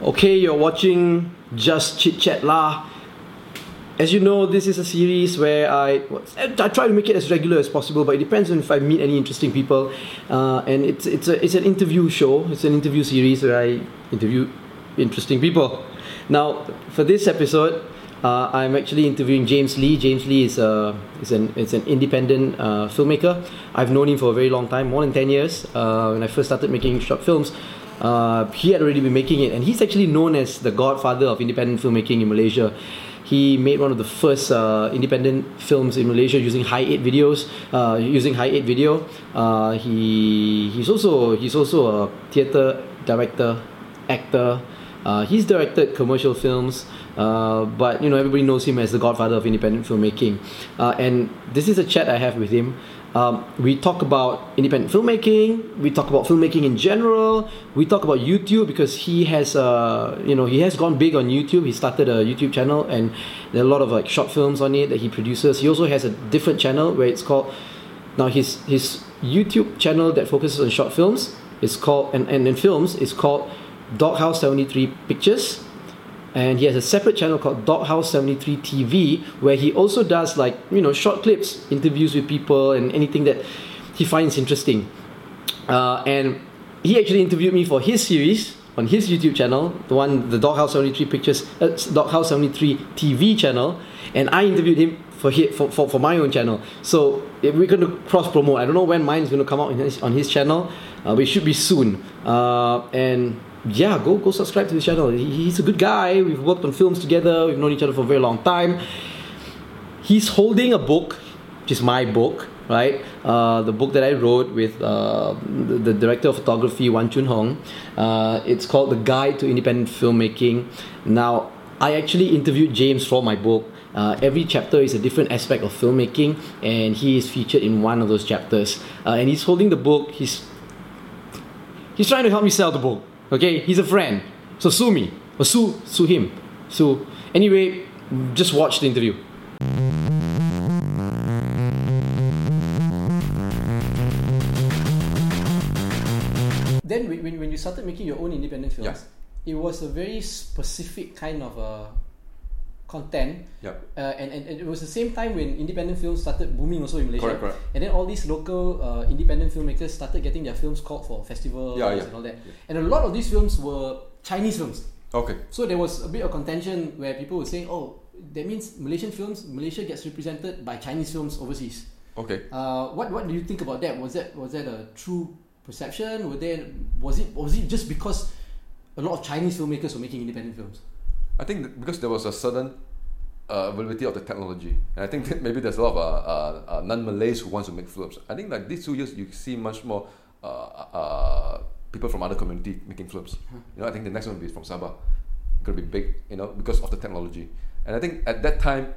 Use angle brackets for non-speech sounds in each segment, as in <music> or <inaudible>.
Okay, you're watching Just Chit Chat lah. As you know, this is a series where I I try to make it as regular as possible, but it depends on if I meet any interesting people. Uh, and it's it's a it's an interview show. It's an interview series where I interview interesting people. Now, for this episode, uh, I'm actually interviewing James Lee. James Lee is a is an is an independent uh, filmmaker. I've known him for a very long time, more than ten years. Uh, when I first started making short films, uh, he had already been making it, and he's actually known as the godfather of independent filmmaking in Malaysia. He made one of the first uh, independent films in Malaysia using high eight videos, uh, using high eight video. Uh, he he's also he's also a theater director, actor. Uh, he's directed commercial films, uh, but you know everybody knows him as the godfather of independent filmmaking. And this is a chat I have with him. Um, we talk about independent filmmaking. We talk about filmmaking in general. We talk about YouTube because he has, uh, you know, he has gone big on YouTube. He started a YouTube channel, and there are a lot of like short films on it that he produces. He also has a different channel where it's called now his his YouTube channel that focuses on short films is called and and in films is called Doghouse Seventy Three Pictures and he has a separate channel called Doghouse 73 TV where he also does like you know short clips interviews with people and anything that he finds interesting. Uh, and he actually interviewed me for his series on his YouTube channel the one the Doghouse 73 pictures uh, Doghouse 73 TV channel and I interviewed him for, his, for, for, for my own channel. So we're going to cross promote I don't know when mine is going to come out his, on his channel uh, but it should be soon. Uh, and yeah, go go subscribe to his channel. He's a good guy. We've worked on films together. We've known each other for a very long time. He's holding a book, which is my book, right? Uh, the book that I wrote with uh, the, the, director of photography, Wan Chun Hong. Uh, it's called The Guide to Independent Filmmaking. Now, I actually interviewed James for my book. Uh, every chapter is a different aspect of filmmaking, and he is featured in one of those chapters. Uh, and he's holding the book. He's he's trying to help me sell the book. Okay, he's a friend. So sue me. Or sue sue him. So anyway, just watch the interview. Then when, when, when you started making your own independent films, it was a very specific kind of uh, content. Yep. Uh, and, and, and it was the same time when independent films started booming also in Malaysia. Correct, correct. And then all these local uh, independent filmmakers started getting their films called for festivals Yeah, yeah. and all that. And a lot of these films were Chinese films. Okay. So there was a bit of contention where people were saying, oh, that means Malaysian films, Malaysia gets represented by Chinese films overseas. Okay. Uh, what what do you think about that? Was that was that a true perception? Were there was it was it just because a lot of Chinese filmmakers were making independent films? I think because there was a certain uh, availability of the technology, and I think that maybe there's a lot of uh, uh, uh, non-Malays who wants to make films. I think like these two years, you see much more uh, uh, people from other community making films. You know, I think the next one will be from Sabah, gonna be big. You know, because of the technology, and I think at that time,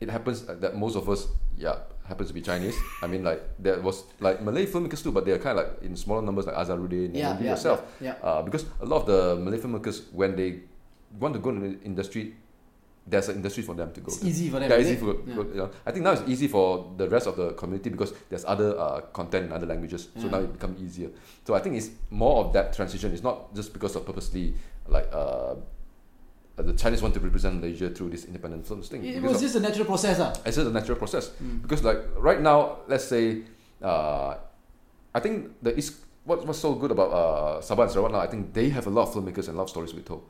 it happens that most of us, yeah, happens to be Chinese. I mean, like there was like Malay filmmakers too, but they are kind of like in smaller numbers, like Azharr Rudin, Yeah, and yeah, yourself. yeah, yeah. Uh, because a lot of the Malay filmmakers, when they want to go into the industry, there's an industry for them to go. It's to. easy for them, Yeah, easy for. Yeah. go- you know. I think now it's easy for the rest of the community because there's other uh, content in other languages. So Yeah. now it become easier. So I think it's more of that transition. It's not just because of purposely like uh, uh, the Chinese want to represent Malaysia through this independent films thing. It Because was of- just a natural process, ah. it's just a natural process Mm. because like right now let's say uh, I think the East what, what's so good about uh, Sabah and Sarawak now I think they have a lot of filmmakers and a lot of stories to be told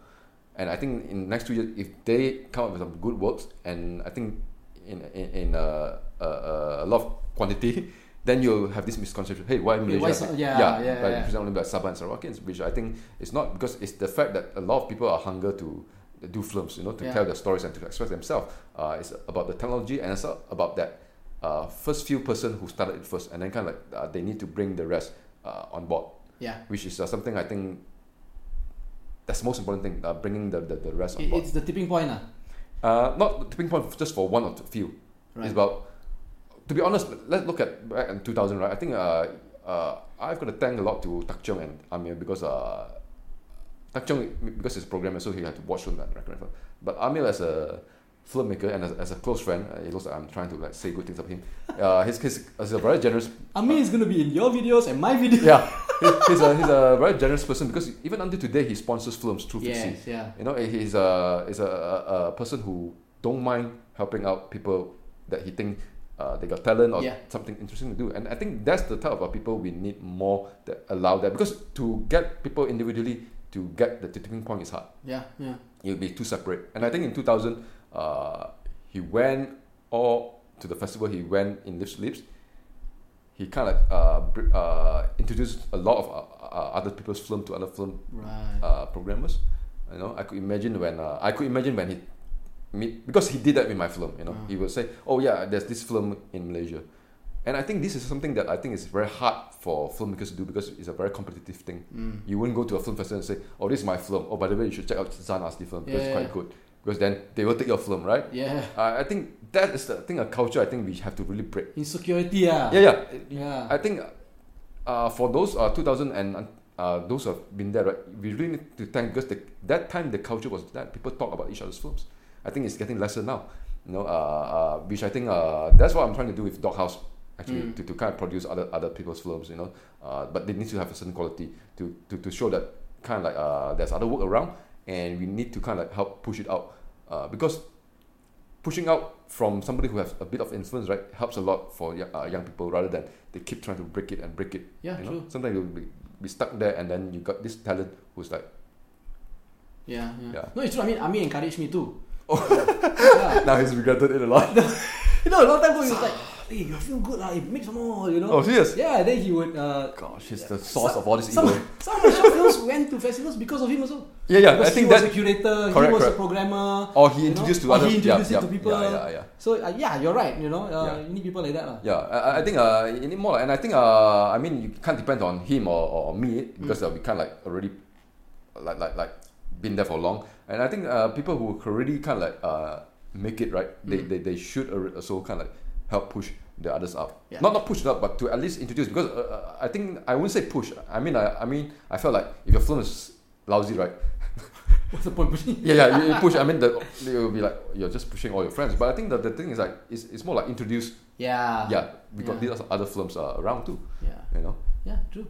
and I think in next two years if they come up with some good works and I think in in, in uh, uh, a lot of quantity <laughs> then you'll have this misconception hey why Malaysia why Sa- yeah, yeah, yeah, like, yeah. represented only by Sabah and Sarawakians which I think is not because it's the fact that a lot of people are hunger to do films you know to Yeah. tell their stories and to express themselves uh, it's about the technology and it's about that uh, first few person who started it first, and then kind of like uh, they need to bring the rest uh, on board, Yeah. which is uh, something I think that's the most important thing, uh, bringing the, the, the rest on board. it's the tipping point, ah. Uh, not the tipping point just for one or two few. Right. It's about, to be honest, let's look at back in 2000, right? I think uh, uh, I've got to thank a lot to Tak Chung and Amir because uh, Tak Chung, because he's a programmer, so he had to watch film and recommend film. But Amir as a filmmaker and as, as a close friend, uh, it looks like I'm trying to like say good things of him. Uh, he's, he's, he's a very generous Amir is going to be in your videos and my videos. yeah, <laughs> he's a he's a very generous person because even until today he sponsors films through Fixie. Yes, yeah. You know, he's a he's a, a, a person who don't mind helping out people that he think uh, they got talent or Yeah. something interesting to do. And I think that's the type of people we need more that allow that because to get people individually to get the tipping point is hard. Yeah, yeah. It'll be too separate. And I think in 2000, uh, he went all to the festival. He went in Lips Lips. He kind of uh, br- uh, introduced a lot of uh, uh, other people's film to other film Right. uh, programmers. You know, I could imagine when uh, I could imagine when he meet because he did that with my film. You know, Ah. he would say, "Oh yeah, there's this film in Malaysia," and I think this is something that I think is very hard for filmmakers to do because it's a very competitive thing. Mm. You wouldn't go to a film festival and say, "Oh, this is my film." Oh, by the way, you should check out Zan film because it's Yeah. quite good. Because then they will take your film, right? Yeah. Uh, I think that is the thing, a culture. I think we have to really break. Insecurity, yeah. Yeah, yeah. Yeah. I think uh, for those uh, 2000 and uh, those who have been there, right, we really need to thank because the, that time the culture was that people talk about each other's films. I think it's getting lesser now, you know, uh, uh, which I think uh, that's what I'm trying to do with Doghouse, actually, Mm. to, to kind of produce other other people's films, you know, uh, but they need to have a certain quality to, to, to show that kind of like uh, there's other work around and we need to kind of like help push it out uh, because pushing out from somebody who has a bit of influence, right, helps a lot for young, uh, young people rather than they keep trying to break it and break it. Yeah, you know? true. Sometimes you'll be, be stuck there, and then you got this talent who's like, Yeah, yeah. Yeah. No, it's true. I mean, Ami encouraged me too. Oh. yeah. now he's regretted it a lot. You know, a long time ago, he was like, hey, you feel good, lah. make some more, you know. oh, serious? Yeah, then he would. Uh, Gosh, he's the source of all this some, evil. some of the short films went to festivals because of him also. Yeah, yeah. Because I think he was that. a curator, correct, he was correct. a programmer. Or he you know, introduced to other. he introduced yeah, it to yeah, people. Yeah, yeah, yeah. So uh, yeah, you're right. You know, uh, Yeah. you need people like that, lah. Yeah, I, I think uh, you need more, and I think uh, I mean you can't depend on him or, or me because uh, we of like already like like like been there for long, and I think uh, people who already kind of like uh, make it right, they, Mm. they, they should also kind of like help push the others up. Yeah. Not not push it up, but to at least introduce because uh, uh, I think I wouldn't say push. I mean I, I mean I felt like if your film is lousy, right? <laughs> What's the point pushing? Yeah, yeah, you, you push. I mean, the, <laughs> it will be like you're just pushing all your friends. But I think that the thing is like it's, it's more like introduce. Yeah. Yeah, got Yeah. these other films uh, around too. Yeah. You know. Yeah. True.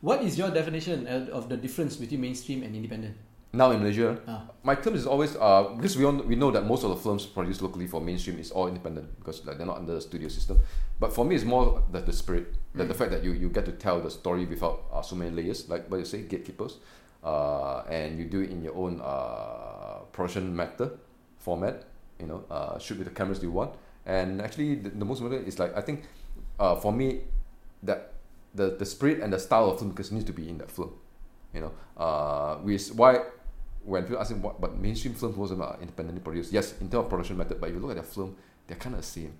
What is your definition uh, of the difference between mainstream and independent? Now in Malaysia, Ah. my term is always uh, because we all, we know that most of the films produced locally for mainstream is all independent because like they're not under the studio system. But for me, it's more the, the spirit, the, the fact that you, you get to tell the story without uh, so many layers, like what you say, gatekeepers, uh, and you do it in your own uh, production matter format. You know, uh, shoot with the cameras you want, and actually the, the most important is like I think uh, for me that the the spirit and the style of filmmakers needs to be in that film. You know, uh, which why when people ask him what but mainstream films wasn't uh, independently produced. Yes, in terms of production method, but if you look at their film, they're kind of the same.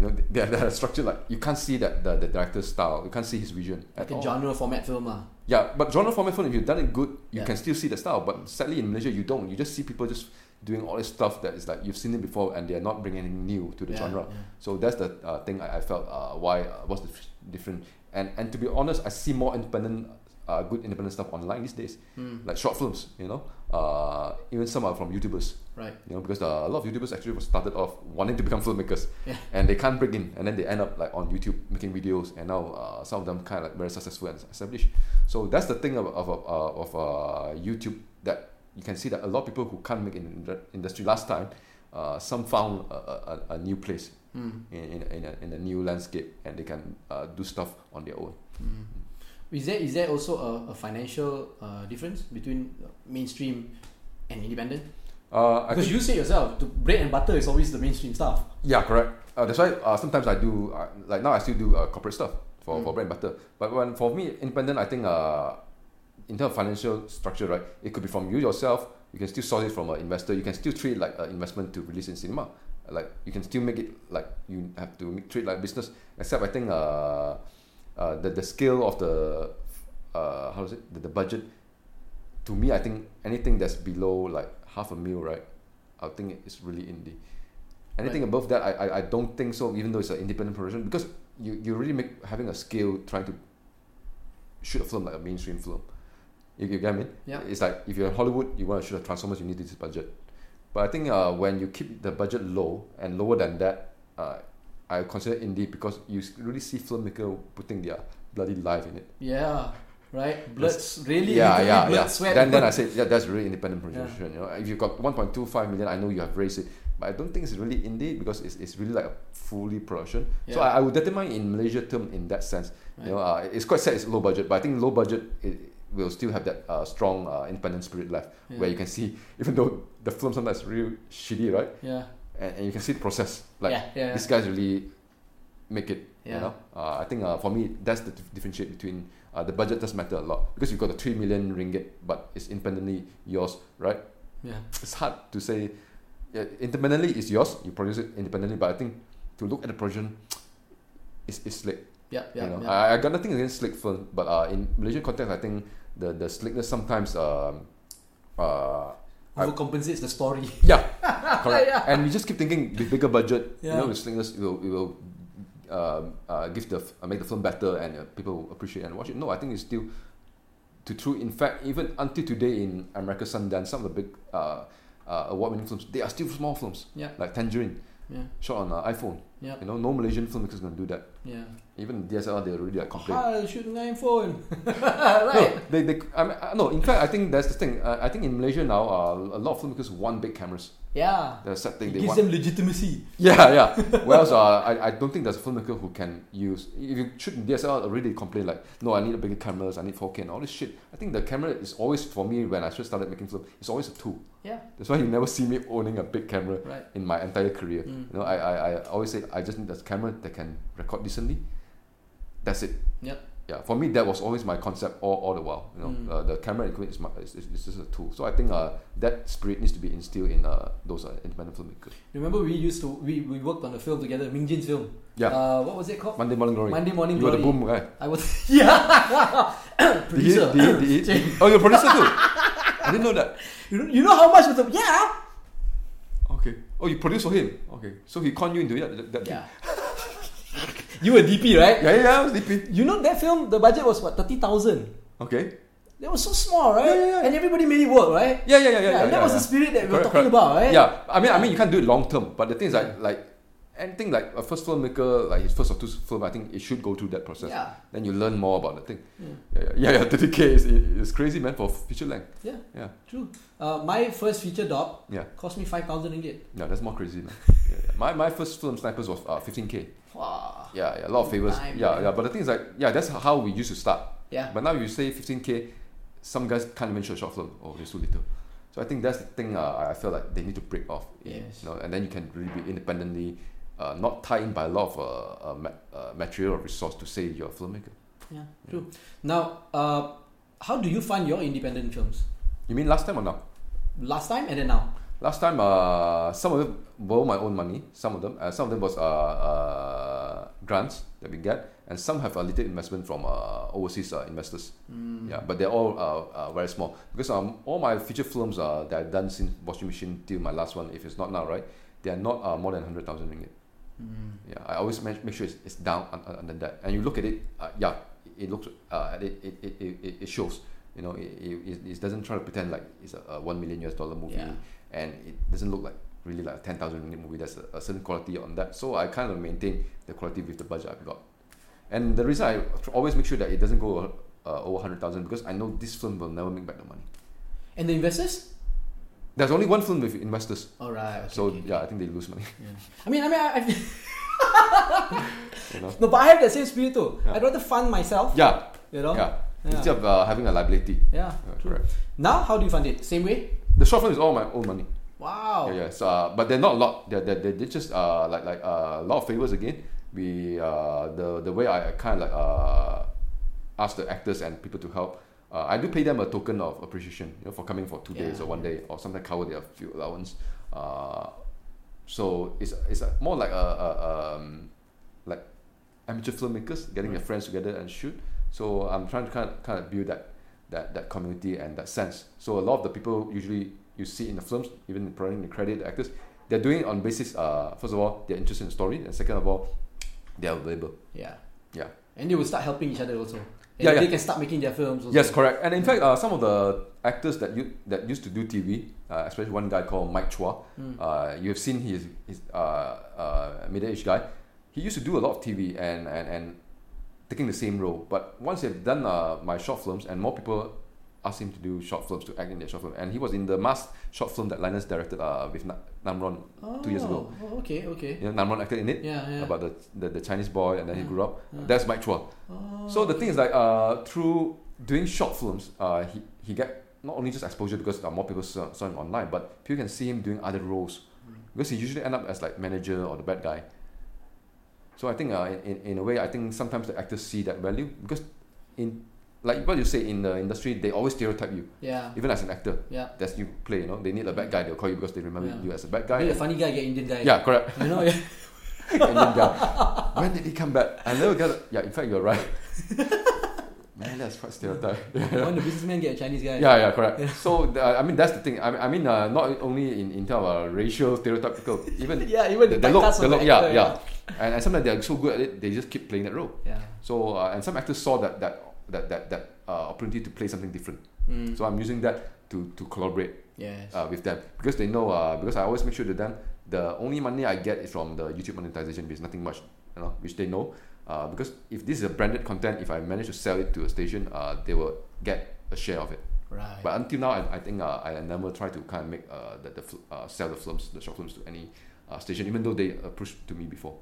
You know, they're, they're structured like you can't see that the, the director's style, you can't see his vision at Like a all. genre format film, ah. Yeah, but genre format film, if you've done it good, you Yeah. can still see the style. But sadly, in Malaysia, you don't. You just see people just doing all this stuff that is like you've seen it before, and they're not bringing anything new to the Yeah, genre. yeah. So that's the uh, thing I, I felt uh, why uh, what's the f- different. And and to be honest, I see more independent, uh, good independent stuff online these days, Hmm. like short films. You know, uh, even some are from YouTubers. Right. You know, because uh, a lot of YouTubers actually started off wanting to become filmmakers, Yeah. and they can't break in, and then they end up like on YouTube making videos, and now uh, some of them kind of like very successful and established. So that's the thing of of of, uh, of uh, YouTube that you can see that a lot of people who can't make it in the industry last time, uh, some found a, a, a new place Hmm. in in in a, in a new landscape, and they can uh, do stuff on their own. Mm. Is there is there also a, a financial uh, difference between mainstream and independent? Uh, Because you say yourself, the bread and butter is always the mainstream stuff. yeah, correct. Uh, that's why uh, sometimes I do uh, like now I still do uh, corporate stuff for, Mm. for bread and butter. But when for me independent, I think uh, in terms of financial structure, right, it could be from you yourself. You can still source it from an investor. You can still treat it like an investment to release in cinema. Like you can still make it like you have to make, treat like business. Except I think uh, the the scale of the uh, how is it the, the budget. To me, I think anything that's below like half a mil, right, I think it's really indie. Anything Right. above that, I, I, I don't think so. Even though it's an independent production, because you, you really make having a scale trying to shoot a film like a mainstream film. You, you get what I mean? Yeah. It's like if you're in Hollywood, you want to shoot a Transformers, you need this budget. But I think uh, when you keep the budget low and lower than that, uh, I consider indie because you really see filmmaker putting their bloody life in it. Yeah. Right. Bloods really. yeah, yeah, blood, yeah. Sweat. Then, then I said, yeah, that's really independent production. You know, if you've got 1.25 million, I know you have raised it, but I don't think it's really indie because it's, it's really like a fully production. So I, I would determine in Malaysia term in that sense. You know, uh, it's quite sad it's low budget, but I think low budget it will still have that uh, strong uh, independent spirit left, Yeah. where you can see <laughs> even though the film sometimes real shitty, right? Yeah. And, and you can see the process. Like yeah. Yeah. these guys really make it. Yeah. You know, uh, I think uh, for me that's the dif- differentiate between uh, the budget does matter a lot because you've got the three million ringgit, but it's independently yours, right? Yeah. It's hard to say. Yeah, independently it's yours. You produce it independently, but I think to look at the production, <tsk> it's, it's slick. Yeah. Yeah. you know, yeah. I, I got nothing against slick film, but uh, in Malaysian context, I think the the slickness sometimes um, uh, I- the story. yeah, <laughs> <laughs> correct. Yeah. And you just keep thinking with bigger budget, you know, with slickness, it will, it will uh, uh, give the f- uh, make the film better and uh, people will appreciate and watch it. No, I think it's still to true. In fact, even until today in America Sundance, some of the big uh, uh, award-winning films, they are still small films, Yeah. like Tangerine, Yeah. shot on uh, iPhone. Yeah. You know, no Malaysian filmmaker is going to do that. Yeah. Even DSLR, they already like complain. I'll shoot an iPhone. <laughs> right. No, they, they, I mean, uh, no. In fact, I think that's the thing. Uh, I think in Malaysia now, uh, a lot of filmmakers want big cameras. Yeah. That's the sad thing. It They gives want them legitimacy. Yeah, yeah. Whereas uh, I, I don't think there's a filmmaker who can use. If you shoot in DSLR, already they complain like, no, I need a bigger cameras, I need 4K and all this shit. I think the camera is always, for me, when I first started making film, it's always a tool. Yeah. That's why you never see me owning a big camera Right. in my entire career. Mm. You know, I, I, I always say I just need a camera that can record decently. That's it. Yeah. Yeah, for me that was always my concept all, all the while. You know, Mm. uh, the camera equipment is, my, is, is, is just a tool. So I think uh, that spirit needs to be instilled in uh, those uh, independent filmmakers. Remember we used to we, we worked on a film together, Ming Jin's film. Yeah. Uh, what was it called? Monday Morning Glory. Monday Morning you were the boom guy. I was <laughs> yeah. Did he, Producer. did he, did he, <laughs> oh, you're a producer too. I didn't know that. You know, you know how much was the yeah. Oh, you produce for him. Okay. So he conned you into it. That, that Yeah. <laughs> you were DP, right? Yeah, yeah, yeah. I was DP. You know that film, the budget was what thirty thousand. Okay. That was so small, right? Yeah, yeah, yeah. And everybody made it work, right? Yeah, yeah, yeah, yeah. and yeah, that was yeah. the spirit that we were Correct, talking correct. about, right? Yeah, I mean, I mean, you can't do it long term, but the thing is, like, like anything like a first filmmaker, like his first or two film, I think it should go through that process. Yeah. Then you learn more about the thing. Yeah. Yeah, yeah, yeah. <laughs> yeah 30k is is crazy, man, for feature length. Yeah, Yeah, true. Uh, my first feature doc yeah, cost me five thousand ringgit. yeah. That's more crazy, man. <laughs> yeah, yeah. My my first film, Snipers, was uh, 15k. Wow. Yeah, yeah. A lot of favors. Time, yeah, man. yeah. But the thing is, like, yeah, that's how we used to start. Yeah. But now you say 15k, some guys can't even show a short film. Oh, it's too little. So I think that's the thing. Uh, I feel like they need to break off. Yes. You know, and then you can really be independently, uh, not tied in by a lot of uh, uh, uh, material or resource to say you're a filmmaker. Yeah, true. Now, uh, how do you fund your independent films? You mean last time or now? Last time and then now. Last time, uh, some of them were my own money. Some of them, uh, some of them was uh, uh, grants that we get, and some have a little investment from uh, overseas uh, investors. Mm. Yeah, but they're all uh, very small because um, all my feature films uh, that I've done since Washing Machine till my last one, if it's not now, right, they are not uh, more than hundred thousand ringgit. Mm. Yeah, I always make, make sure it's, it's down un- un- under that. And you look at it, uh, yeah, it, looks, uh, it, it, it, it, shows. You know, it, it, it doesn't try to pretend like it's a, a one million US dollar movie, Yeah. and it doesn't look like really like a ten thousand ringgit movie. There's a, a certain quality on that. So I kind of maintain the quality with the budget I've got. And the reason I tr- always make sure that it doesn't go uh, over hundred thousand because I know this film will never make back the money. And the investors? There's only one film with investors, All right. Okay, so okay, yeah, I think they lose money. Yeah. I mean, I mean, I, I You know? <laughs> no, but I have that same spirit too. Yeah. I'd rather fund myself. Yeah, You know. yeah. Yeah. Instead of uh, having a liability. Yeah, correct. Now, how do you fund it? Same way? The short film is all my own money. Wow. Yeah, yeah. So, uh, but they're not a lot. They're, they're, they're just uh, like like uh, a lot of favors again. We uh, the the way I kind of like uh, ask the actors and people to help. Uh, I do pay them a token of appreciation, you know, for coming for two days or one day, or sometimes cover their fuel allowance. Uh, so it's it's a, more like a, a um, like amateur filmmakers getting their friends together and shoot. So I'm trying to kind of, kind of build that that that community and that sense. So a lot of the people usually you see in the films, even providing the credit the actors, they're doing it on basis. Uh, first of all, they're interested in the story, and second of all, they're available. Yeah. Yeah. And they will start helping each other also. And Yeah, they can start making their films also. Yes, correct. And in fact, uh, some of the actors that you that used to do TV, uh, especially one guy called Mike Chua, Mm. uh, you have seen his his uh, uh, middle aged guy. He used to do a lot of TV, and and and taking the same role. But once they've done uh, my short films, and more people asked him to do short films to act in their short film, and he was in the Mask short film that Linus directed uh, with Na- Namron two years ago. Oh, okay, okay. You know, Namron acted in it Yeah, yeah. about the, the the Chinese boy, and then he grew up. Yeah. That's Mike Chua. Oh, So the thing is like uh, through doing short films, uh, he he get not only just exposure because uh, more people saw, saw him online, but people can see him doing other roles because he usually end up as like manager or the bad guy. So I think uh, in in a way, I think sometimes the actors see that value because in like what you say in the industry, they always stereotype you yeah, even as an actor. yeah. That's you play, you know. They need a bad guy. They'll call you because they remember Yeah. you as a bad guy. a funny guy, get Indian guy. Yeah, correct. You know, <laughs> yeah. Indian guy. When did he come back? I never got. Yeah, in fact, you're right. <laughs> Man, that's quite stereotype. <laughs> when the businessman get a Chinese guy. Yeah, yeah, correct. So uh, I mean, that's the thing. I mean, I mean, uh, not only in in terms of uh, racial stereotypical, even Yeah, even the, the, look, the look, the yeah, yeah, and, and sometimes they're so good at it, they just keep playing that role. Yeah. So uh, and some actors saw that that that that, that uh, opportunity to play something different. Mm. So I'm using that to to collaborate yes. uh, with them because they know uh, because I always make sure to them the only money I get is from the YouTube monetization because nothing much you know which they know uh, because if this is a branded content if I manage to sell it to a station uh, they will get a share of it right. but until now I, I think uh, I never try to kind of make uh, the, the uh, sell the films the short films to any uh, station even though they approached to me before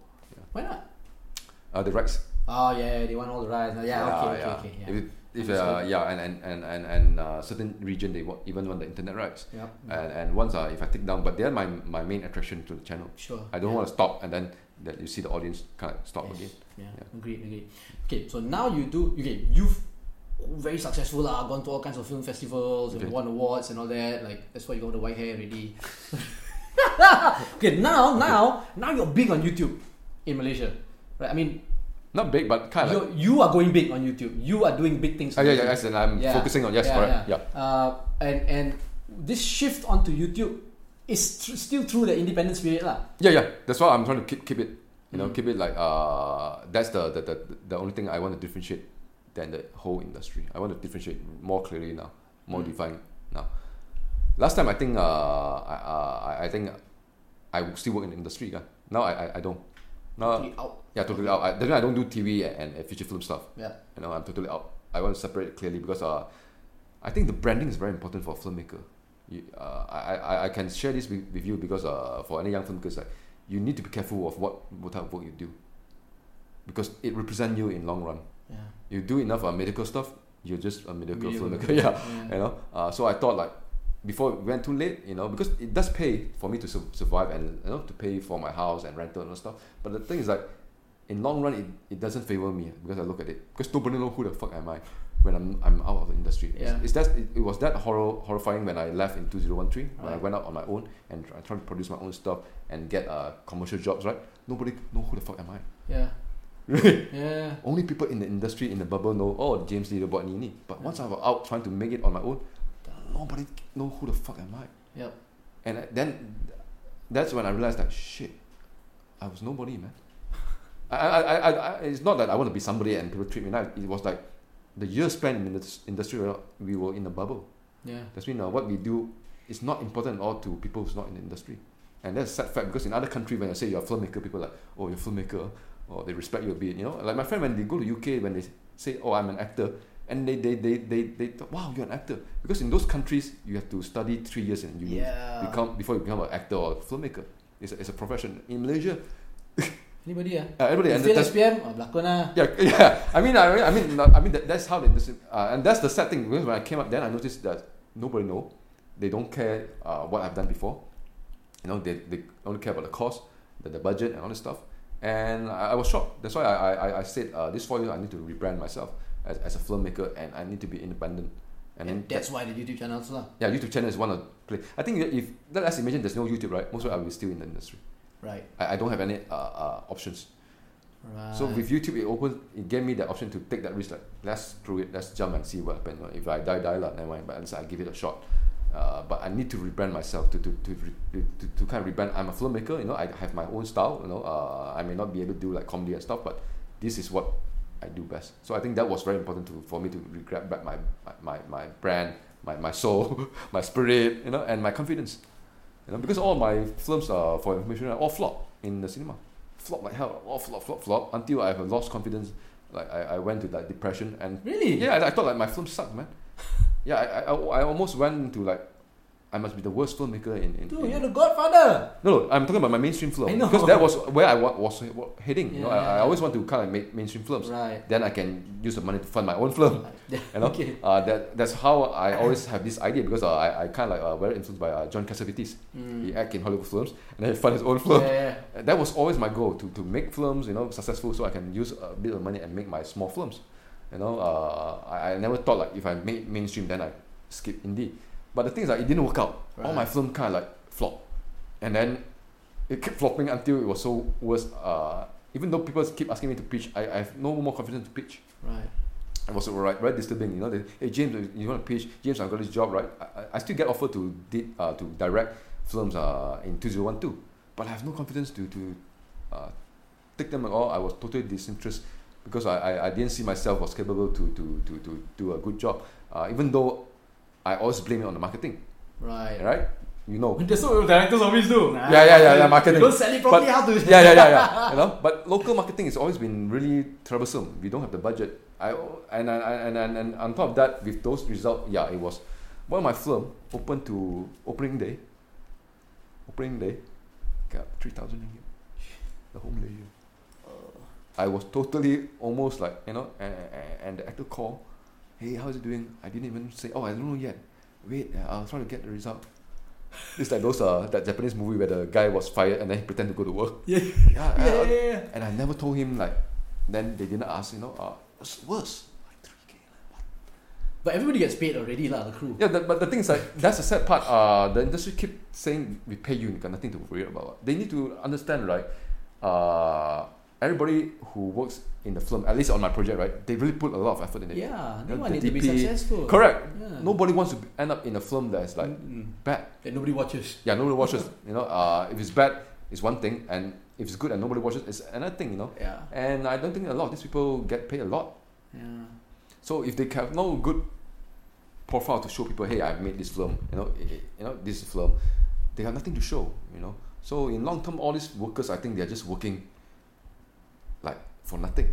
Why not? uh, the rights Oh yeah, they want all the rights. Yeah, okay, okay, okay. Yeah. if, it- if uh, yeah and and and and, and uh, certain region they want, even want the internet rights yeah. and, and once uh, if I take down but they're my, my main attraction to the channel Sure. I don't yeah. want to stop and then that you see the audience kind of stop Yes. again. Yeah, Yeah. agreed, agreed. Okay, so now you do. Okay, you've very successful lah. Gone to all kinds of film festivals and Okay. won awards and all that. Like that's why you got the white hair already. <laughs> okay, now, now, now you're big on YouTube in Malaysia, right? I mean, Not big, but kind of. you you are going big on YouTube. You are doing big things. On yeah, YouTube. yeah, yes, and I'm Yeah. focusing on yes, Yeah, correct. yeah. Yeah. Uh, and and this shift onto YouTube is tr- still through the independent spirit lah. yeah, yeah. That's why I'm trying to keep keep it. You know, Mm. keep it like uh, that's the, the the the only thing I want to differentiate than the whole industry. I want to differentiate more clearly now, more Mm. defined now. Last time I think uh, I, uh, I I think I still work in the industry. Yeah. Now I, I, I don't. Now Totally out. yeah, totally out. I, definitely I don't do TV and, and feature film stuff. Yeah. You know, I'm totally out. I want to separate it clearly because uh, I think the branding is very important for a filmmaker. You, uh, I, I, I can share this with, with you because uh, for any young filmmakers, like, you need to be careful of what, what type of work you do because it represents you in long run. Yeah. You do enough uh, medical stuff, you're just a medical Mediocre. filmmaker. <laughs> yeah, Yeah. you know. Uh, so I thought like before it went too late, you know, because it does pay for me to su- survive and you know to pay for my house and rental and all stuff. But the thing is like, in long run, it, it doesn't favor me because I look at it because nobody know who the fuck am I when I'm I'm out of the industry. Yeah. It's, it's that it, it was that horror horrifying when I left in two zero one three when I went out on my own and I tried to produce my own stuff and get uh, commercial jobs. Right? Nobody know who the fuck am I. Yeah. <laughs> Really? Yeah. Only people in the industry in the bubble know. Oh, James Lee bought Nini. But Yeah. once I was out trying to make it on my own, nobody know who the fuck am I. Yep. And I- then that's when I realized that shit, I was nobody, man. <laughs> I, I, I, I, it's not that I want to be somebody and people treat me nice. It was like the years spent in this industry, we were in a bubble. Yeah. That's mean uh, what we do is not important at all to people who's not in the industry. And that's a sad fact because in other countries, when I say you're a filmmaker, people are like, oh, you're a filmmaker, or they respect you a bit. You know, like my friend when they go to UK, when they say, oh, I'm an actor, and they they they they, they thought, wow, you're an actor, because in those countries you have to study three years in uni Yeah. become before you become an actor or filmmaker. It's a, it's a profession. In Malaysia, <laughs> Anybody ah? uh, everybody You and that's, SPM? Oh, berlakon lah. yeah, <laughs> yeah. I mean, I mean, I mean, I mean that, that's how the industry, uh, and that's the sad thing because when I came up, then I noticed that nobody know, they don't care uh, what I've done before. You know, they, they only care about the cost, the, the budget, and all this stuff. And I, I was shocked. That's why I, I, I said uh, this four years I need to rebrand myself as, as a filmmaker, and I need to be independent. And, then that's why the YouTube channels lah. yeah, YouTube channel is one of the. I think if let's imagine there's no YouTube, right? Most of I will be still in the industry. Right. I, I don't have any uh, uh, options. Right. So with YouTube, it opened, it gave me the option to take that risk. Like, let's through it, let's jump and see what happens. If I die, die lah, never mind. But at least I give it a shot. Uh, but I need to rebrand myself to to, to, to, to kind of rebrand. I'm a filmmaker, you know. I have my own style, you know. Uh, I may not be able to do like comedy and stuff, but this is what I do best. So I think that was very important to for me to grab back my my, my brand, my, my soul, <laughs> my spirit, you know, and my confidence. You know, because all my films are for information are all flop in the cinema flop like hell, all flop, flop, flop, until I have lost confidence Like I, I went to like depression and Really? yeah, I, I thought like my film sucked, man. <laughs> Yeah, I, I, I I almost went into like I must be the worst filmmaker in, in, Dude, in- you're the Godfather. no, no, I'm talking about my mainstream film I know. because that was where I wa- was wa- heading. you know, I, I always want to kind of make mainstream films. Right. Then I can use the money to fund my own film. <laughs> You know, Okay. uh, that that's how I always have this idea because uh, I, I kind of like uh, very influenced by uh, John Cassavetes. Mm. He act in Hollywood films and then he fund his own film. Yeah, yeah. That was always my goal to, to make films, you know, successful so I can use a bit of money and make my small films. You know, uh, I, I never thought like if I made mainstream then I skip indie. But the thing is like it didn't work out. All my Right. film kind of like flopped, and then it kept flopping until it was so worse. Uh, even though people keep asking me to pitch, I, I have no more confidence to pitch. Right. It was right, very disturbing. You know, they, hey James, you want to pitch? James, I've got this job, right? I, I- I still get offered to did, uh, to direct films uh, in two zero one two, but I have no confidence to to uh, take them at all. I was totally disinterested because I, I, I didn't see myself was capable to to to, to do a good job. Uh, even though I always blame it on the marketing, Right. right? You know, <laughs> That's what directors always do. Yeah, yeah, yeah, yeah, marketing. You don't sell it properly, But- how to? yeah, yeah, yeah, yeah. <laughs> You know, but local marketing has always been really troublesome. We don't have the budget. I and and and and, and on top of that, with those results, yeah, it was one of my film open to opening day. Opening day, got three thousand ringgit. The whole Malaysia. Oh. I was totally almost like you know, and, and the actor called, hey, how's it doing? I didn't even say, oh, I don't know yet. Wait, uh, I'll try to get the result. <laughs> It's like those uh that Japanese movie where the guy was fired and then he pretended to go to work. <laughs> Yeah. Yeah, Yeah, yeah, yeah. and I never told him like. Then they didn't ask, you know. Uh, it's worse. Like three k. But everybody gets paid already, lah. The crew. Yeah, the, but the thing is like that's the sad part. Uh, the industry keep saying we pay you, you got nothing to worry about. They need to understand, right? Uh, everybody who works in the film, at least on my project, right? They really put a lot of effort in it. Yeah, they The- want the it to be successful. Correct. Yeah. Nobody wants to end up in a film that's like Mm-mm. bad. that nobody watches. Yeah, nobody watches. <laughs> You know, uh, if it's bad, it's one thing, and if it's good and nobody watches, it's another thing. You know, Yeah. and I don't think a lot of these people get paid a lot. Yeah. So if they have no good profile to show people, hey, I've made this film, you know, eh, eh, you know, this film, they have nothing to show, you know. So in long term, all these workers, I think they're just working for nothing,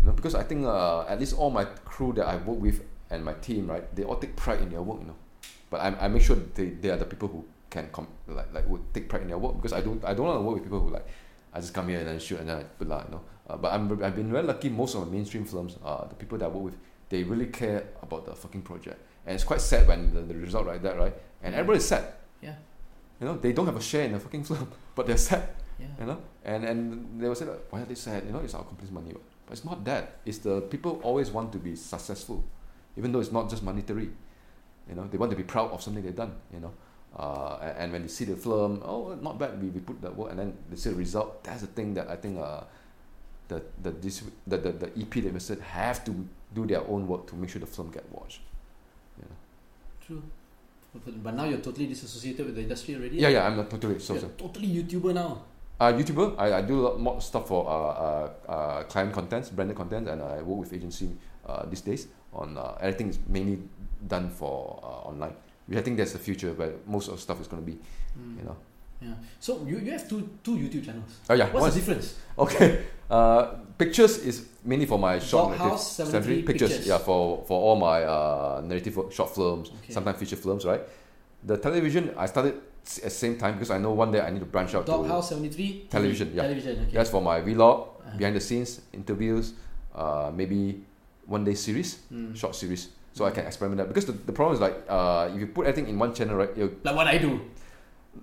you know, because I think uh, at least all my crew that I work with and my team, right, they all take pride in their work, you know. But I, I make sure they, they are the people who can com- like like would take pride in their work because I don't I don't want to work with people who like I just come here and then shoot and then I put you know. Uh, but I'm I've been very lucky. Most of the mainstream films, uh, the people that I work with, they really care about the fucking project, and it's quite sad when the, the result like that, right? And everybody's sad. Yeah. You know, they don't have a share in the fucking film, <laughs> but they're sad. Yeah. You know, and and they will say, like, why are they sad? You know, it's our company's money, but it's not that. It's the people always want to be successful, even though it's not just monetary. You know, they want to be proud of something they've done. You know, uh, and, and when they see the film, oh, not bad. We, we put that work, and then they see the result. That's the thing that I think uh, the the this the, the, the EP we said have to do their own work to make sure the film get watched. You know? True. But now you're totally disassociated with the industry already. Yeah, yeah. I'm not totally so. You're so. totally YouTuber now. Uh, YouTuber, I, I do a lot more stuff for uh, uh, uh, client contents, branded content, and I work with agency uh, these days on uh, everything is mainly done for uh, online. Which I think that's the future where most of the stuff is going to be, Mm. you know. Yeah. So you, you have two two YouTube channels. Oh yeah, What's one- the difference? okay. <laughs> Uh, pictures is mainly for my short Doghouse, narrative- 73 pictures. pictures. Yeah, for for all my uh, narrative short films, Okay. sometimes feature films, right? The television I started at the same time because I know one day I need to branch out to Doghouse seventy three. Television, yeah. Television. Okay. That's for my vlog, Uh-huh. behind the scenes, interviews, uh, maybe one day series, Mm. short series. So I can experiment that because the, the problem is like uh, if you put everything in one channel, right? Like what I do.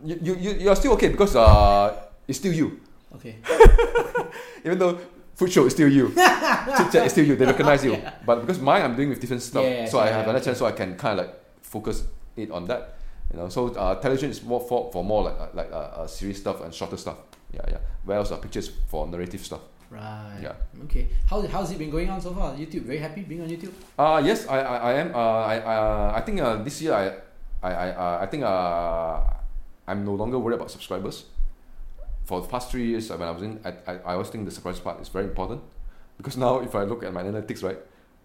you you you you're still okay because uh, it's still you. Okay. <laughs> Even though food show is still you, <laughs> chit chat is still you. They recognize you. Yeah. But because mine, I'm doing with different stuff, Yes, so I have yeah, another channel, so I can kind of like focus it on that. You know, so uh, television is more for, for more like uh, like uh, uh, series stuff and shorter stuff. Yeah, yeah. Whereas uh, pictures for narrative stuff. Right. Yeah. Okay. How how's it been going on so far? YouTube. Very happy being on YouTube. Uh yes, I I, I am. Uh, I uh, I think uh, this year I I I, uh, I think uh, I'm no longer worried about subscribers. For the past three years, when I was in, I, I, I always think the subscribers part is very important, because now if I look at my analytics, right,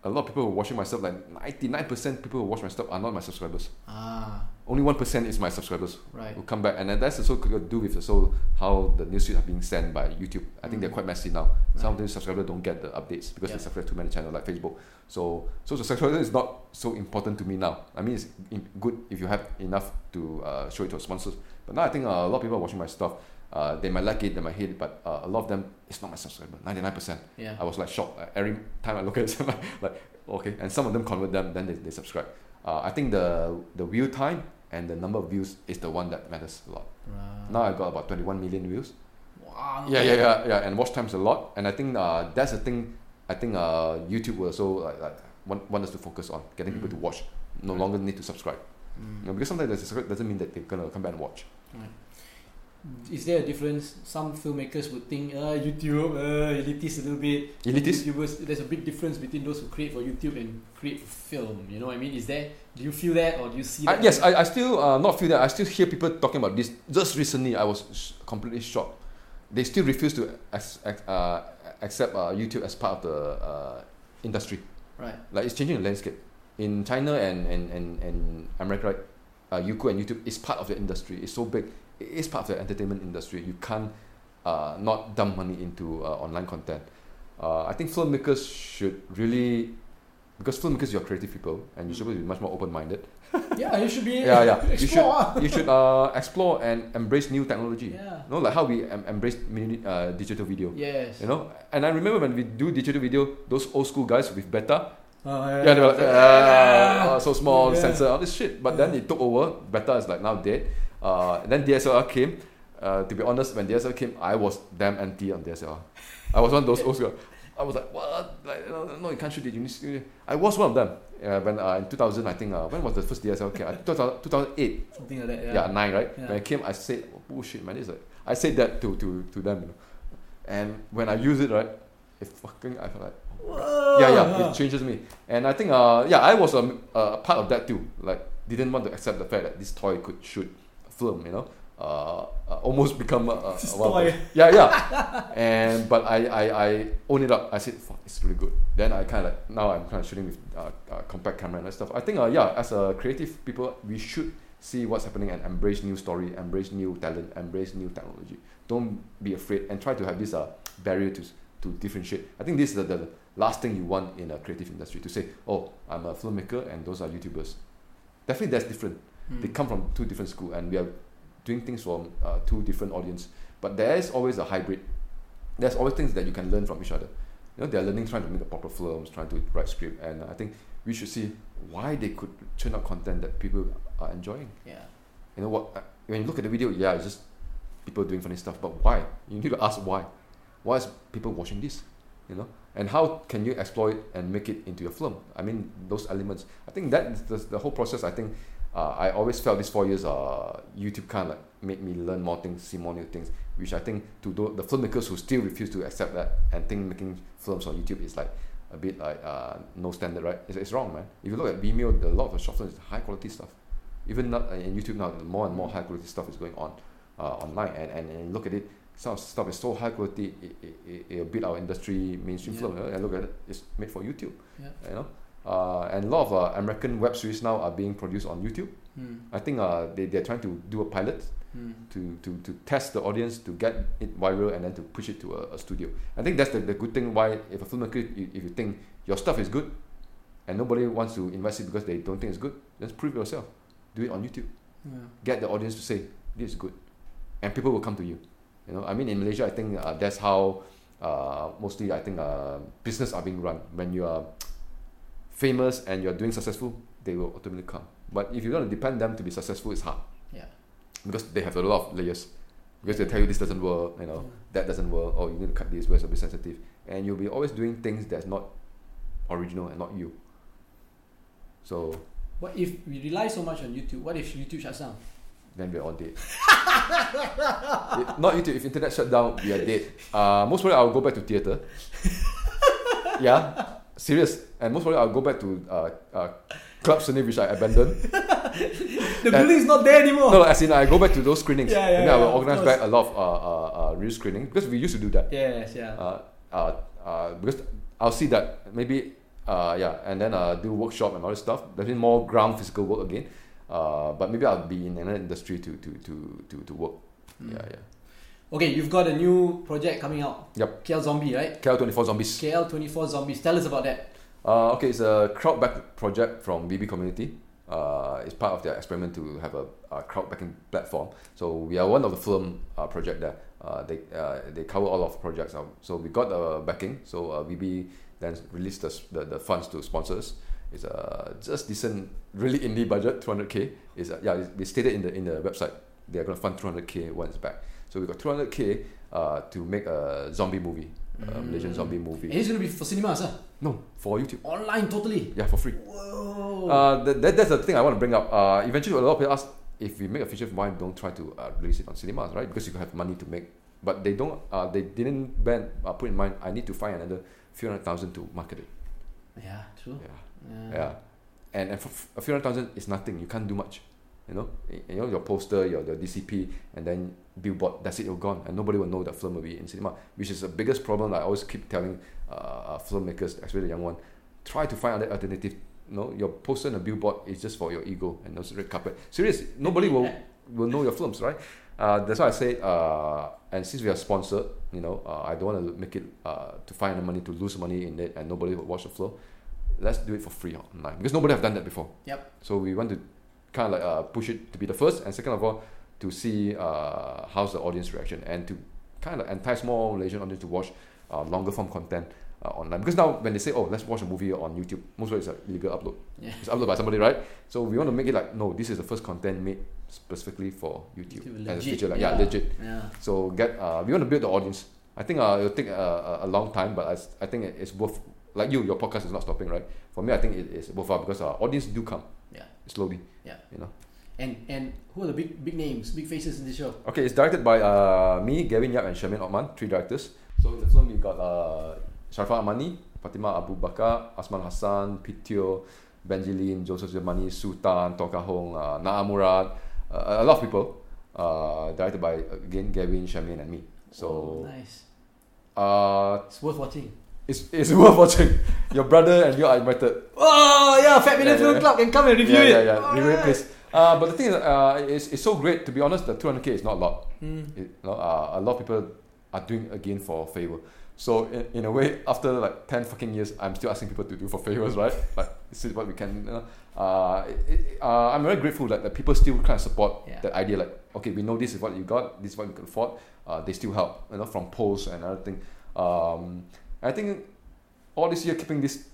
a lot of people who are watching my stuff, like ninety nine percent people who watch my stuff are not my subscribers. Ah, Only one percent is my subscribers right. who come back, and then that's also to do with the so how the newsfeeds are being sent by YouTube. I think they're Mm. quite messy now. Some of these subscribers don't get the updates because Yeah. they subscribe to many channels like Facebook. So so the subscriber is not so important to me now. I mean, it's good if you have enough to uh, show it to your sponsors. But now I think uh, a lot of people are watching my stuff. Uh, they might like it, they might hate it, but uh, a lot of them, it's not my subscriber. Ninety nine percent. Yeah. I was like shocked. Uh, every time I look at it, <laughs> like, okay. And some of them convert them, then they, they subscribe. Uh, I think the the view time and the number of views is the one that matters a lot. Right. Now I got about 21 million views. Wow. Yeah, yeah, yeah, yeah. And watch time's a lot. And I think uh, that's the thing. I think uh, YouTube will also like, want, want us to focus on getting people to Mm. watch. No Right. longer need to subscribe. Mm. You know, because sometimes they subscribe doesn't mean that they're gonna come back and watch. Is there a difference? Some filmmakers would think, uh, YouTube, uh, elitist a little bit. Elitist? YouTubers, there's a big difference between those who create for YouTube and create for film. You know what I mean? Is there? Do you feel that, or do you see I, that? yes, I, I still uh, not feel that. I still hear people talking about this. Just recently, I was sh- completely shocked. They still refuse to uh, accept uh, YouTube as part of the uh, industry. Right. Like it's changing the landscape. In China and, and, and, and America, right, uh, Youku and YouTube is part of the industry. It's so big. It is part of the entertainment industry. You can't uh, not dump money into uh, online content. Uh, I think filmmakers should really, because filmmakers you're creative people and you're supposed to be much more open-minded. <laughs> Yeah, you should be. Yeah, yeah. <laughs> You should Explore. you should uh, explore and embrace new technology. Yeah. You know, like how we em- embrace mini, uh, digital video. Yes. You know, and I remember when we do digital video, those old school guys with beta, Oh, yeah, they were like, <laughs> "Ah, so small, Yeah. sensor, all this shit. But then it took over. Beta is like now dead. Uh, then DSLR came. Uh, to be honest, when DSLR came, I was damn anti on DSLR. I was one of those old school. I was like, what? Like, no, no, you can't shoot it. You need to, I was one of them. Uh, when uh, in 2000, I think, uh, when was the first DSLR came? Uh, 2000, 2008. Something like that. Yeah, Yeah. nine, right? Yeah. When I came, I said, oh, bullshit, man. It's like, I said that to, to, to them, you know. And when I use it, right, it fucking, I feel like, Whoa. yeah, yeah, it changes me. And I think, uh, yeah, I was a, a part of that too. Like, didn't want to accept the fact that this toy could shoot film, you know. Uh, uh, almost become a, a, a one of toy. the- Yeah, yeah. and but I, I, I own it up. I said, fuck, it's really good. Then I kind of like now I'm kind of shooting with uh, uh, compact camera and that stuff. I think, uh, yeah, as a creative people, we should see what's happening and embrace new story, embrace new talent, embrace new technology. Don't be afraid and try to have this uh, barrier to to differentiate. I think this is the, the last thing you want in a creative industry to say, oh, I'm a filmmaker and those are YouTubers. Definitely, that's different. Mm. They come from two different schools and we are doing things from uh, two different audience. But there is always a hybrid. There's always things that you can learn from each other. You know, they're learning, trying to make a proper films, trying to write script, and I think we should see why they could churn out content that people are enjoying. Yeah. You know what? uh, When you look at the video, yeah, it's just people doing funny stuff. But why? You need to ask why. Why is people watching this? You know, and how can you exploit and make it into your film? I mean, those elements. I think that the, the whole process. I think uh, I always felt these four years, uh, YouTube kind of like made me learn more things, see more new things. Which I think to do, the filmmakers who still refuse to accept that and think making films on YouTube is like a bit like uh, no standard, right? It's, it's wrong, man. If you look at Vimeo, the lot of the short films is high quality stuff. Even not, uh, in YouTube now, more and more high quality stuff is going on uh, online, and, and, and look at it. Some stuff is so high quality, it, it, it, it'll beat our industry mainstream Yeah. film. You know? And look at it, it's made for YouTube. Yeah. You know, uh, and a lot of uh, American web series now are being produced on YouTube. Mm. I think uh, they they're trying to do a pilot Mm. to, to, to test the audience to get it viral and then to push it to a, a studio. I think that's the, the good thing why if a filmmaker if you think your stuff is good and nobody wants to invest it because they don't think it's good, just prove yourself. Do it on YouTube. Yeah. Get the audience to say this is good, and people will come to you. You know, I mean in Malaysia, I think uh, that's how uh, mostly I think uh, business are being run. When you are famous and you're doing successful, they will automatically come. But if you're going to depend them to be successful, it's hard Yeah. because they have a lot of layers. Because they tell you this doesn't work, you know, that doesn't work, or you need to cut this, where's a bit sensitive. And you'll be always doing things that's not original and not you. So What if we rely so much on YouTube? What if YouTube shuts down? then we're all dead. Not YouTube, if internet shut down, we are dead. <laughs> Uh, most probably I'll go back to theatre. yeah, serious. And most probably I'll go back to uh, uh, Club Cine, which I abandoned. <laughs> The That- building is not there anymore. No, as in I go back to those screenings. Yeah, yeah, and then I will organize back a lot of uh, uh, uh, real screening because we used to do that. Yes, yeah. Uh, uh, uh, because I'll see that maybe uh, yeah, and then uh, do workshop and all this stuff. There's been more ground physical work again. Uh, but maybe I'll be in another industry to to to to, to work. Mm. Yeah, yeah. Okay, you've got a new project coming out. Yep. KL Zombie, right? KL24 Zombies. KL24 Zombies. Tell us about that. Uh, okay, it's a crowd back project from VB Community. Uh, it's part of their experiment to have a, a crowd backing platform. So we are one of the film uh, project there. Uh, they uh, they cover all of projects now. So we got the backing. So uh, VB then released the, the, the funds to sponsors. It's a just decent, really indie budget, 200k. Is yeah, it's- they stated in the in the website they are going to fund 200k once back. So we got 200k uh, to make a zombie movie, a Malaysian Mm. zombie movie. And it's going to be for cinemas, huh? No, for YouTube. Online, totally. Yeah, for free. Whoa. Uh, that, that, that's the thing I want to bring up. Uh, eventually, a lot of people ask if we make a feature film, why don't try to uh, release it on cinemas, right? Because you have money to make. But they don't. Uh, they didn't ban, uh, put in mind. I need to find another few hundred thousand to market it. yeah, true. Yeah, Yeah. yeah. And, and for a few hundred thousand is nothing. You can't do much. You know, you know your poster, your the DCP, and then billboard. That's it. You're gone, and nobody will know that film will be in cinema, which is the biggest problem. I always keep telling uh, uh, filmmakers, especially the young one, try to find other alternative. You know, your poster and a billboard is just for your ego and those red carpet. Serious, nobody will will know your films, right? Uh, that's why I say, uh, and since we are sponsored, you know, uh, I don't want to make it uh, to find the money to lose money in it, and nobody will watch the flow. Let's do it for free online because nobody have done that before. Yep. So we want to kind of like uh, push it to be the first, and second of all, to see uh, how's the audience reaction, and to kind of entice more Malaysian audience to watch uh, longer form content uh, online. Because now when they say, oh, let's watch a movie on YouTube, most of it's like illegal upload. Yeah. It's uploaded by somebody, right? So we want to make it like, no, this is the first content made specifically for YouTube. YouTube, as a legit, feature, like, yeah. yeah, legit. Yeah. So get uh, we want to build the audience. I think uh, it'll take a, a, long time, but I think it's worth. Like you, your podcast is not stopping, right? For me, I think it is worthwhile because our audience do come Yeah. Slowly. Yeah. You know. And and who are the big big names, big faces in this show? Okay, it's directed by uh, me, Gavin Yap, and Sherman Otman, three directors. So in the film, we got uh, Sharifah Amani, Fatimah Abu Bakar, Azman Hassan, Pitio, Benjeline, Joseph Zamani, Sultan, Toka Hong, uh, Naa Murad, uh, a lot of people. Uh, directed by again Gavin, Sherman, and me. So Oh, nice. uh, It's worth watching. It's, it's <laughs> worth watching. Your brother and you are invited. Oh yeah, Fat Million Yeah, Film yeah. Club can come and review yeah, it. yeah, yeah. Oh, Review it, yeah. please. Uh, but the thing is, uh, it's, it's so great. To be honest, the 200k is not a lot. Mm. It, you know, uh, a lot of people are doing again for favor. So in, in a way, after like 10 fucking years, I'm still asking people to do for favors, right? Like, this is what we can, you know. Uh, it, it, uh, I'm very grateful that, that people still kind of support Yeah. that idea. Like, okay, we know this is what you got, this is what we can afford. Uh, they still help, you know, from polls and everything. Um, I think all this year keeping this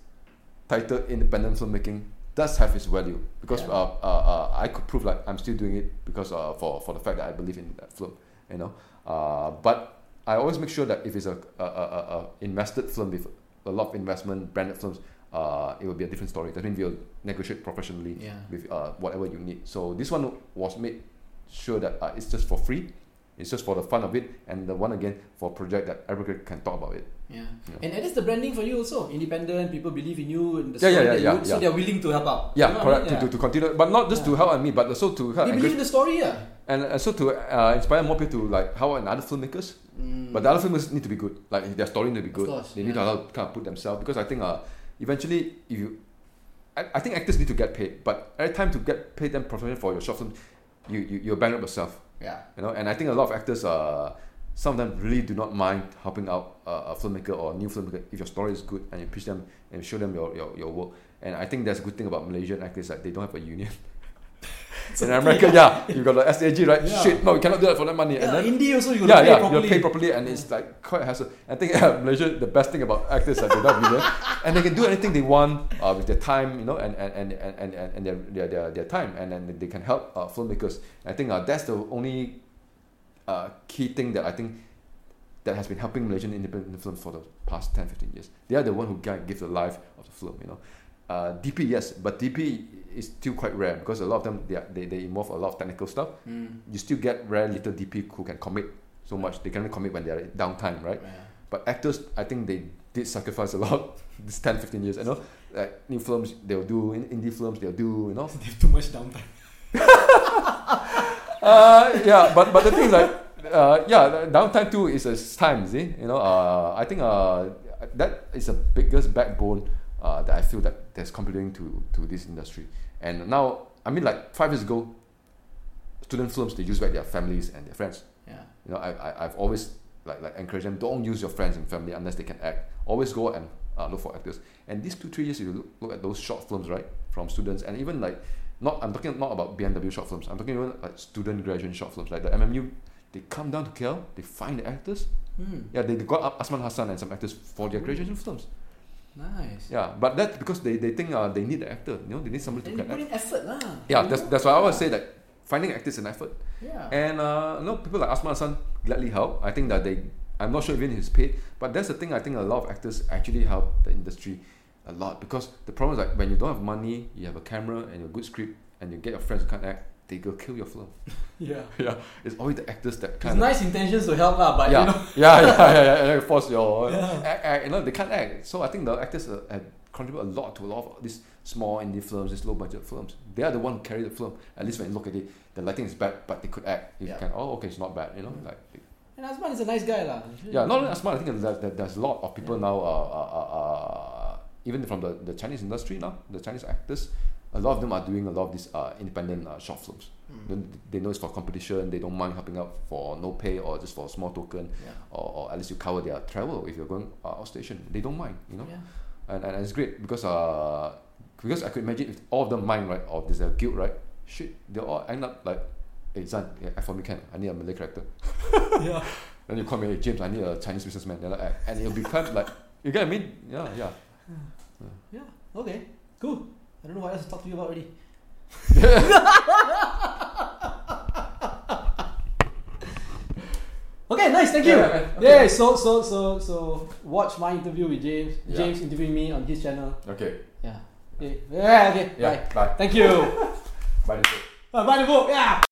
title independent filmmaking does have its value because Yeah. uh, uh, uh, I could prove like I'm still doing it because uh, for for the fact that I believe in that film, you know. Uh, but I always make sure that if it's a, a, a, a, invested film with a lot of investment, branded films, uh, it will be a different story. That means we'll negotiate professionally Yeah. with uh, whatever you need. So this one was made sure that uh, it's just for free. It's just for the fun of it, and the one again for a project that everybody can talk about it. Yeah. Yeah. And that is the branding for you also. Independent, people believe in you and the Yeah, story yeah, yeah, you yeah, so yeah. they're willing to help out. Yeah, You know what I correct. mean? To, to, Yeah. to continue, but not just to help and me, but also to help They believe in the story, yeah. and also to uh, inspire more people to like how and other filmmakers. Mm. But the other filmmakers need to be good. Like their story need to be Of good. course, they need yeah. to kind of put themselves because I think uh, eventually if you, I, I think actors need to get paid. But every time to get paid them professionally for your short film, you you you bankrupt yourself. yeah. You know, and I think a lot of actors uh, some of them really do not mind helping out uh, a filmmaker or a new filmmaker if your story is good and you pitch them and show them your, your, your work. And I think that's a good thing about Malaysian actors that they don't have a union. <laughs> In America, yeah, you got the SAG, right? Yeah. Shit, no, you cannot do that for that money. Yeah, and then, indie also you yeah, gotta pay yeah, properly. you're paid properly, and it's like quite hassle. I think <laughs> yeah, Malaysia, the best thing about actors is that they don't have union, and they can do anything they want uh, with their time, you know, and and and and, and, and, and their, their, their their time, and then they can help uh, filmmakers. I think uh, that's the only uh, key thing that I think that has been helping Malaysian independent films for the past 10, 15 years. They are the one who can give the life of the film, you know. Uh, DP, yes, but DP is still quite rare because a lot of them, they, are, they, they involve a lot of technical stuff. Mm. You still get rare little DP who can commit so much. They can only commit when they're in downtime, right? Yeah. But actors, I think they did sacrifice a lot <laughs> this 10, 15 years. You know, like new films they'll do, indie films they'll do, you know. <laughs> They have too much downtime. <laughs> uh, yeah, but but the thing is like, uh, yeah, downtime too is a time, see, you know. Uh, I think uh, that is the biggest backbone uh, that I feel that that's contributing to to this industry. And now, I mean, like five years ago, student films they use back their families and their friends. Yeah. You know, I, I I've always like like encouraged them don't use your friends and family unless they can act. Always go and uh, look for actors. And these two three years, you look, look at those short films, right, from students, and even like not I'm talking not about BMW short films. I'm talking about like student graduate short films, like the MMU. They come down to KL, they find the actors. Hmm. Yeah, they got up Azman Hassan and some actors for their graduation films. Nice. Yeah, but that's because they, they think uh, they need the actor. You know, they need somebody And to get put in effort lah. Yeah, you that's, know? that's why I always say that finding actors is an effort. Yeah. And uh, you know, people like Azman Hassan gladly help. I think that they, I'm not sure even he's paid, but that's the thing. I think a lot of actors actually help the industry a lot because the problem is like when you don't have money, you have a camera and a good script, and you get your friends who can't act, they go kill your film. <laughs> yeah. <laughs> yeah, it's always the actors that It's kind of nice intentions to help lah, but yeah, you know. <laughs> yeah, yeah, yeah, yeah, then force your Yeah. act, act, you know they can't act. So I think the actors uh, have contribute a lot to a lot of these small indie films, these low budget films. They are the one who carry the film. At least when you look at it, the lighting is bad, but they could act. You Yeah. can oh okay, it's not bad. You know, Mm. like And Azman is a nice guy lah. yeah, not only smart. I think there's, there's- there's a lot of people Yeah. now. Uh, uh, uh, even from the, the Chinese industry now, the Chinese actors, a lot of them are doing a lot of these uh, independent uh, short films. Mm. Then They know it's for competition. They don't mind helping out for no pay or just for a small token Yeah. or, or at least you cover their travel if you're going uh, out station. They don't mind, you know, Yeah. and, and it's great because uh because I could imagine if all of them mind right or there's a guilt right, shit, they all end up like, hey Zan, yeah, act for me can I need a Malay character. <laughs> yeah. Then you call me, hey James, I need a Chinese businessman. Then I act, and it'll become like you get what I mean? Yeah, yeah. Yeah. Okay. Cool. I don't know what else to talk to you about already. <laughs> okay, nice. Thank you. Yeah. Okay. Yeah. So so so so watch my interview with James. Yeah. James interviewing me on his channel. Okay. Yeah. Okay. Yeah. Okay. Yeah. Bye. Bye. Thank you. <laughs> Bye. Uh, buy the book. Yeah.